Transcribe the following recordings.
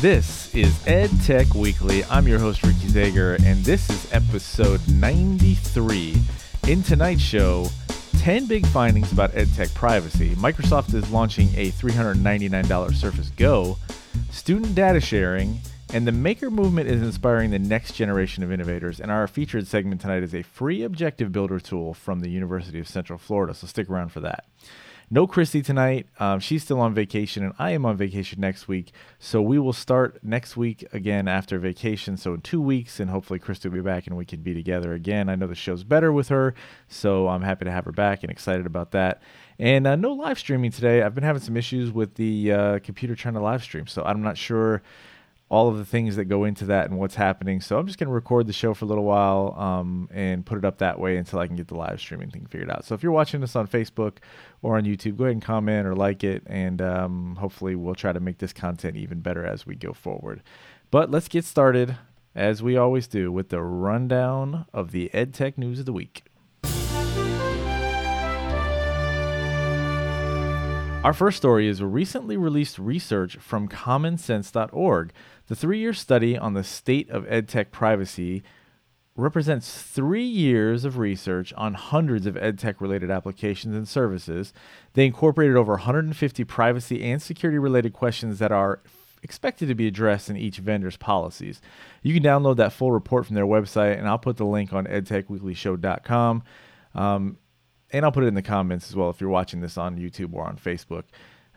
This is Ed Tech Weekly. I'm your host, Ricky Zager, and this is episode 93. In tonight's show, 10 big findings about EdTech privacy. Microsoft is launching a $399 Surface Go, student data sharing, and the maker movement is inspiring the next generation of innovators. And our featured segment tonight is a free objective builder tool from the University of Central Florida. So stick around for that. No Christy tonight. Um, she's still on vacation, and I am on vacation next week. So we will start next week again after vacation. So in two weeks, and hopefully Christy will be back and we can be together again. I know the show's better with her, so I'm happy to have her back and excited about that. And uh, no live streaming today. I've been having some issues with the uh, computer trying to live stream, so I'm not sure all of the things that go into that and what's happening. So I'm just going to record the show for a little while um, and put it up that way until I can get the live streaming thing figured out. So if you're watching this on Facebook or on YouTube, go ahead and comment or like it, and um, hopefully we'll try to make this content even better as we go forward. But let's get started, as we always do, with the rundown of the EdTech news of the week. Our first story is a recently released research from commonsense.org. The three year study on the state of EdTech privacy represents three years of research on hundreds of EdTech related applications and services. They incorporated over 150 privacy and security related questions that are expected to be addressed in each vendor's policies. You can download that full report from their website, and I'll put the link on edtechweeklyshow.com. Um, and I'll put it in the comments as well if you're watching this on YouTube or on Facebook.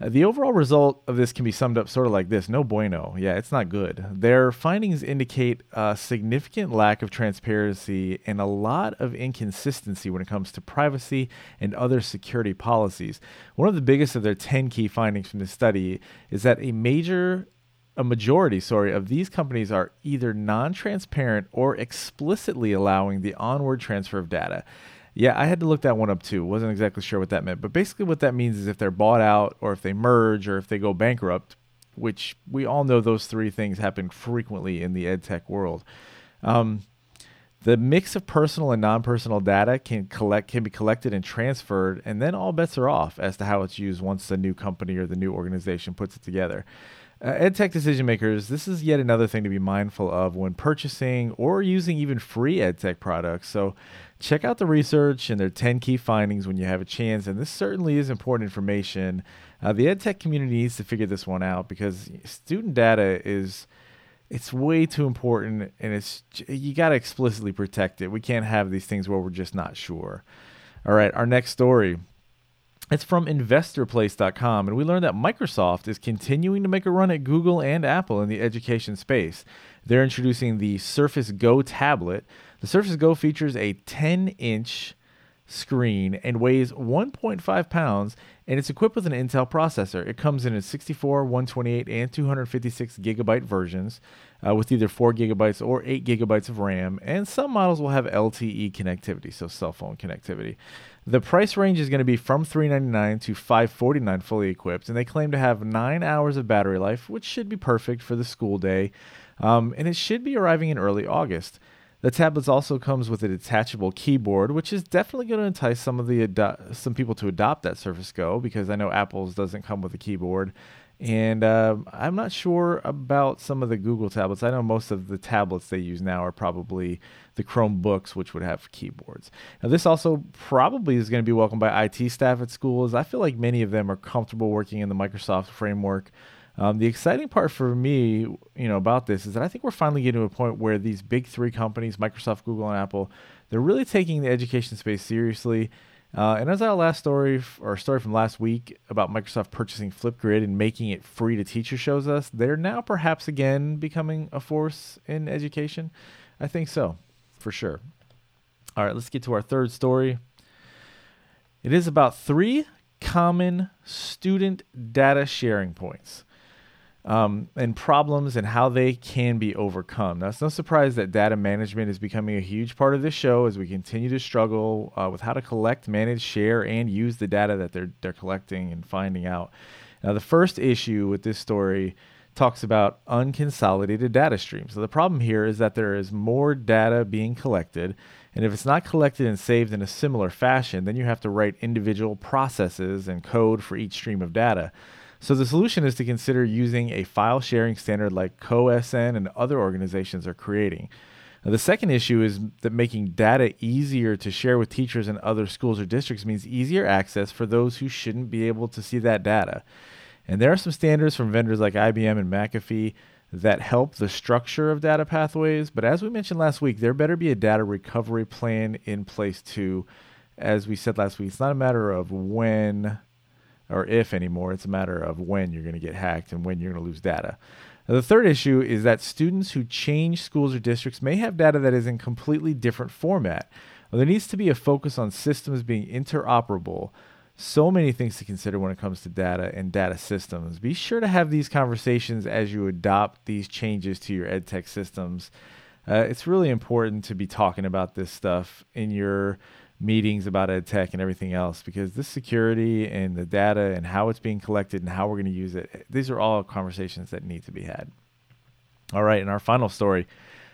Uh, the overall result of this can be summed up sort of like this no bueno. Yeah, it's not good. Their findings indicate a significant lack of transparency and a lot of inconsistency when it comes to privacy and other security policies. One of the biggest of their 10 key findings from this study is that a major a majority, sorry, of these companies are either non-transparent or explicitly allowing the onward transfer of data. Yeah, I had to look that one up too. Wasn't exactly sure what that meant, but basically what that means is if they're bought out or if they merge or if they go bankrupt, which we all know those three things happen frequently in the ed tech world. Um, the mix of personal and non-personal data can collect can be collected and transferred, and then all bets are off as to how it's used once the new company or the new organization puts it together. Uh, EdTech decision makers, this is yet another thing to be mindful of when purchasing or using even free EdTech products. So, check out the research and their 10 key findings when you have a chance. And this certainly is important information. Uh, the EdTech community needs to figure this one out because student data is it's way too important and it's you got to explicitly protect it. We can't have these things where we're just not sure. All right, our next story it's from investorplace.com, and we learned that Microsoft is continuing to make a run at Google and Apple in the education space. They're introducing the Surface Go tablet. The Surface Go features a 10 inch screen and weighs 1.5 pounds, and it's equipped with an Intel processor. It comes in a 64, 128, and 256 gigabyte versions uh, with either 4 gigabytes or 8 gigabytes of RAM, and some models will have LTE connectivity, so cell phone connectivity. The price range is going to be from 399 to 549 fully equipped, and they claim to have nine hours of battery life, which should be perfect for the school day. Um, and it should be arriving in early August. The tablets also comes with a detachable keyboard, which is definitely going to entice some of the ado- some people to adopt that Surface Go because I know Apple's doesn't come with a keyboard. And uh, I'm not sure about some of the Google tablets. I know most of the tablets they use now are probably the Chromebooks, which would have keyboards. Now, this also probably is going to be welcomed by IT staff at schools. I feel like many of them are comfortable working in the Microsoft framework. Um, the exciting part for me, you know, about this is that I think we're finally getting to a point where these big three companies, Microsoft, Google, and Apple, they're really taking the education space seriously. Uh, and as our last story or story from last week about Microsoft purchasing Flipgrid and making it free to teachers shows us, they're now perhaps again becoming a force in education. I think so, for sure. All right, let's get to our third story. It is about three common student data sharing points um, and problems and how they can be overcome. Now, it's no surprise that data management is becoming a huge part of this show as we continue to struggle uh, with how to collect, manage, share, and use the data that they're they're collecting and finding out. Now, the first issue with this story talks about unconsolidated data streams. So the problem here is that there is more data being collected, and if it's not collected and saved in a similar fashion, then you have to write individual processes and code for each stream of data. So the solution is to consider using a file sharing standard like CoSN and other organizations are creating. Now, the second issue is that making data easier to share with teachers and other schools or districts means easier access for those who shouldn't be able to see that data. And there are some standards from vendors like IBM and McAfee that help the structure of data pathways. But as we mentioned last week, there better be a data recovery plan in place too. As we said last week, it's not a matter of when or if anymore, it's a matter of when you're going to get hacked and when you're going to lose data. Now, the third issue is that students who change schools or districts may have data that is in completely different format. Well, there needs to be a focus on systems being interoperable. So many things to consider when it comes to data and data systems. Be sure to have these conversations as you adopt these changes to your EdTech systems. Uh, it's really important to be talking about this stuff in your meetings about ed tech and everything else because this security and the data and how it's being collected and how we're going to use it these are all conversations that need to be had. All right in our final story.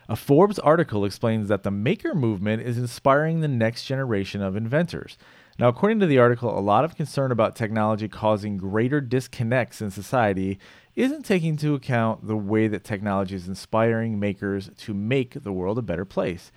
A forbes article explains that the maker movement is inspiring the next generation of inventors. Now according to the article a lot of concern about technology causing greater disconnects in society isn't taking into account the way that technology is inspiring makers to make the world a better place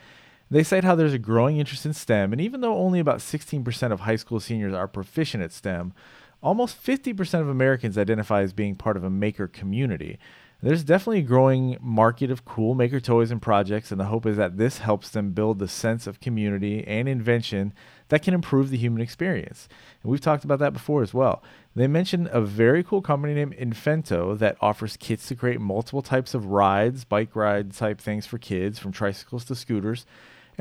they cite how there's a growing interest in STEM, and even though only about 16% of high school seniors are proficient at STEM, almost 50% of Americans identify as being part of a maker community. There's definitely a growing market of cool maker toys and projects, and the hope is that this helps them build the sense of community and invention that can improve the human experience. And we've talked about that before as well. They mentioned a very cool company named Infento that offers kits to create multiple types of rides, bike ride type things for kids, from tricycles to scooters.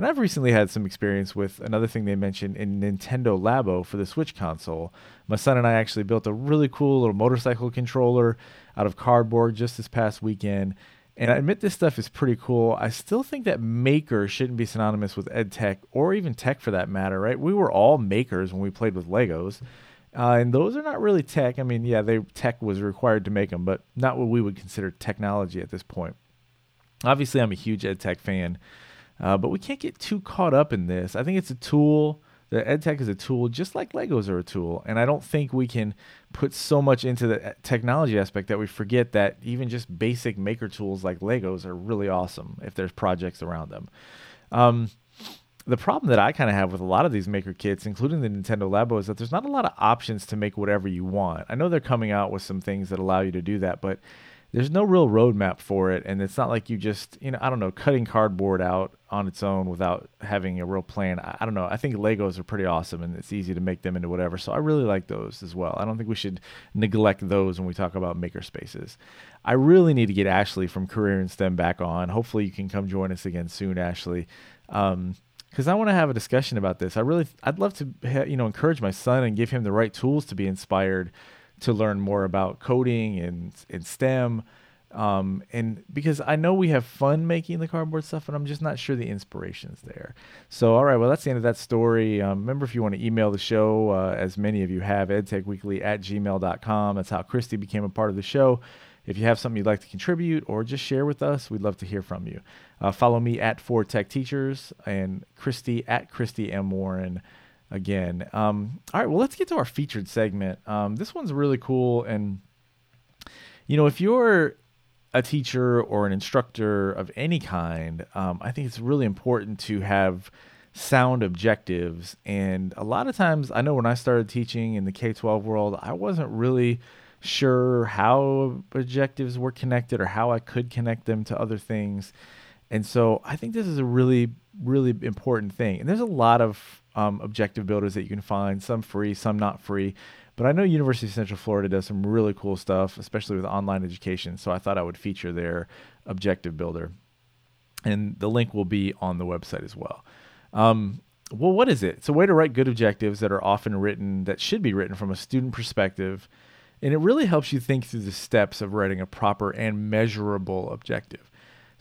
And I've recently had some experience with another thing they mentioned in Nintendo Labo for the Switch console. My son and I actually built a really cool little motorcycle controller out of cardboard just this past weekend. And I admit this stuff is pretty cool. I still think that maker shouldn't be synonymous with ed tech or even tech for that matter, right? We were all makers when we played with Legos. Uh, and those are not really tech. I mean, yeah, they tech was required to make them, but not what we would consider technology at this point. Obviously, I'm a huge ed tech fan. Uh, but we can't get too caught up in this. I think it's a tool. The EdTech is a tool, just like Legos are a tool. And I don't think we can put so much into the uh, technology aspect that we forget that even just basic maker tools like Legos are really awesome if there's projects around them. Um, the problem that I kind of have with a lot of these maker kits, including the Nintendo Labo, is that there's not a lot of options to make whatever you want. I know they're coming out with some things that allow you to do that, but there's no real roadmap for it, and it's not like you just you know I don't know cutting cardboard out on its own without having a real plan. I, I, don't know. I think Legos are pretty awesome, and it's easy to make them into whatever. So I really like those as well. I don't think we should neglect those when we talk about maker spaces. I really need to get Ashley from Career in STEM back on. Hopefully, you can come join us again soon, Ashley. Um, because I want to have a discussion about this. I really, I'd love to, you know, encourage my son and give him the right tools to be inspired to learn more about coding and, and STEM. Um, and because I know we have fun making the cardboard stuff, but I'm just not sure the inspiration's there. So, all right, well, that's the end of that story. Um, remember, if you want to email the show, uh, as many of you have, edtechweekly at gmail.com. That's how Christy became a part of the show. If you have something you'd like to contribute or just share with us, we'd love to hear from you. Uh, follow me at Four Tech Teachers and Christy at Christy M. Warren again. Um, all right, well, let's get to our featured segment. Um, this one's really cool. And, you know, if you're a teacher or an instructor of any kind, um, I think it's really important to have sound objectives. And a lot of times, I know when I started teaching in the K 12 world, I wasn't really sure how objectives were connected or how I could connect them to other things. And so I think this is a really, really important thing. And there's a lot of um, objective builders that you can find, some free, some not free. But I know University of Central Florida does some really cool stuff, especially with online education. So I thought I would feature their objective builder. And the link will be on the website as well. Um, well, what is it? It's a way to write good objectives that are often written, that should be written from a student perspective. And it really helps you think through the steps of writing a proper and measurable objective.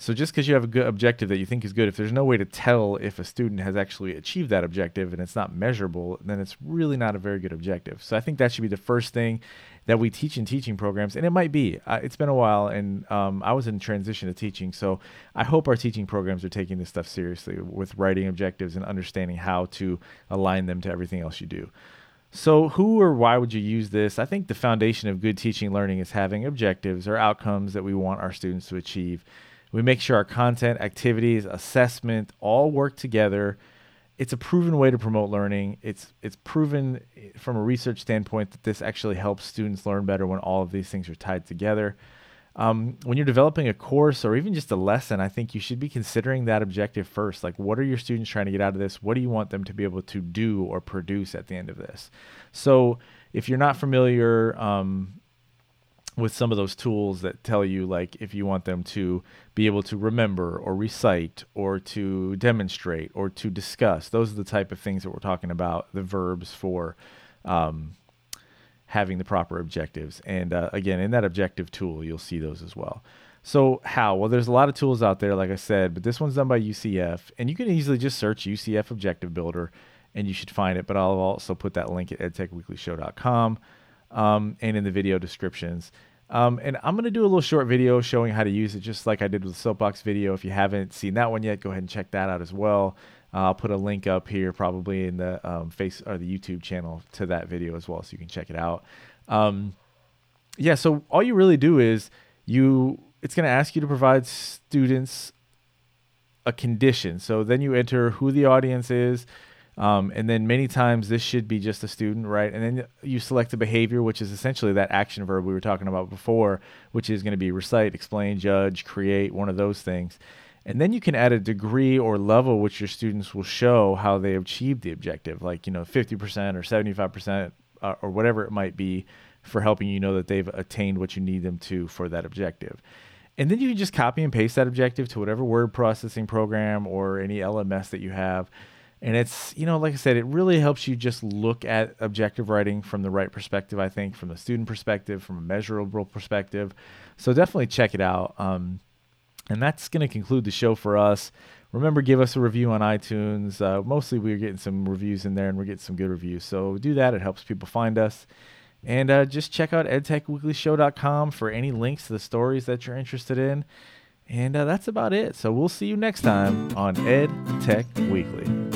So just because you have a good objective that you think is good, if there's no way to tell if a student has actually achieved that objective and it's not measurable, then it's really not a very good objective. So I think that should be the first thing that we teach in teaching programs, and it might be. Uh, it's been a while, and um, I was in transition to teaching, so I hope our teaching programs are taking this stuff seriously with writing objectives and understanding how to align them to everything else you do. So, who or why would you use this? I think the foundation of good teaching learning is having objectives or outcomes that we want our students to achieve. We make sure our content, activities, assessment all work together. It's a proven way to promote learning. It's it's proven from a research standpoint that this actually helps students learn better when all of these things are tied together. Um, when you're developing a course or even just a lesson, I think you should be considering that objective first. Like, what are your students trying to get out of this? What do you want them to be able to do or produce at the end of this? So, if you're not familiar um, with some of those tools that tell you, like, if you want them to be able to remember or recite or to demonstrate or to discuss, those are the type of things that we're talking about, the verbs for. Um, having the proper objectives. And uh, again, in that objective tool, you'll see those as well. So, how? Well, there's a lot of tools out there, like I said, but this one's done by UCF, and you can easily just search UCF Objective Builder and you should find it. But I'll also put that link at edtechweeklyshow.com um, and in the video descriptions. Um, and I'm going to do a little short video showing how to use it, just like I did with the Soapbox video. If you haven't seen that one yet, go ahead and check that out as well. Uh, I'll put a link up here, probably in the um, face or the YouTube channel to that video as well, so you can check it out. Um, yeah, so all you really do is you. It's going to ask you to provide students a condition. So then you enter who the audience is, um, and then many times this should be just a student, right? And then you select a behavior, which is essentially that action verb we were talking about before, which is going to be recite, explain, judge, create, one of those things. And then you can add a degree or level which your students will show how they achieved the objective, like, you know, 50% or 75% uh, or whatever it might be for helping you know that they've attained what you need them to for that objective. And then you can just copy and paste that objective to whatever word processing program or any LMS that you have. And it's, you know, like I said, it really helps you just look at objective writing from the right perspective, I think, from the student perspective, from a measurable perspective. So definitely check it out. Um, and that's going to conclude the show for us. Remember, give us a review on iTunes. Uh, mostly, we're getting some reviews in there, and we're getting some good reviews. So do that; it helps people find us. And uh, just check out edtechweeklyshow.com for any links to the stories that you're interested in. And uh, that's about it. So we'll see you next time on Ed Tech Weekly.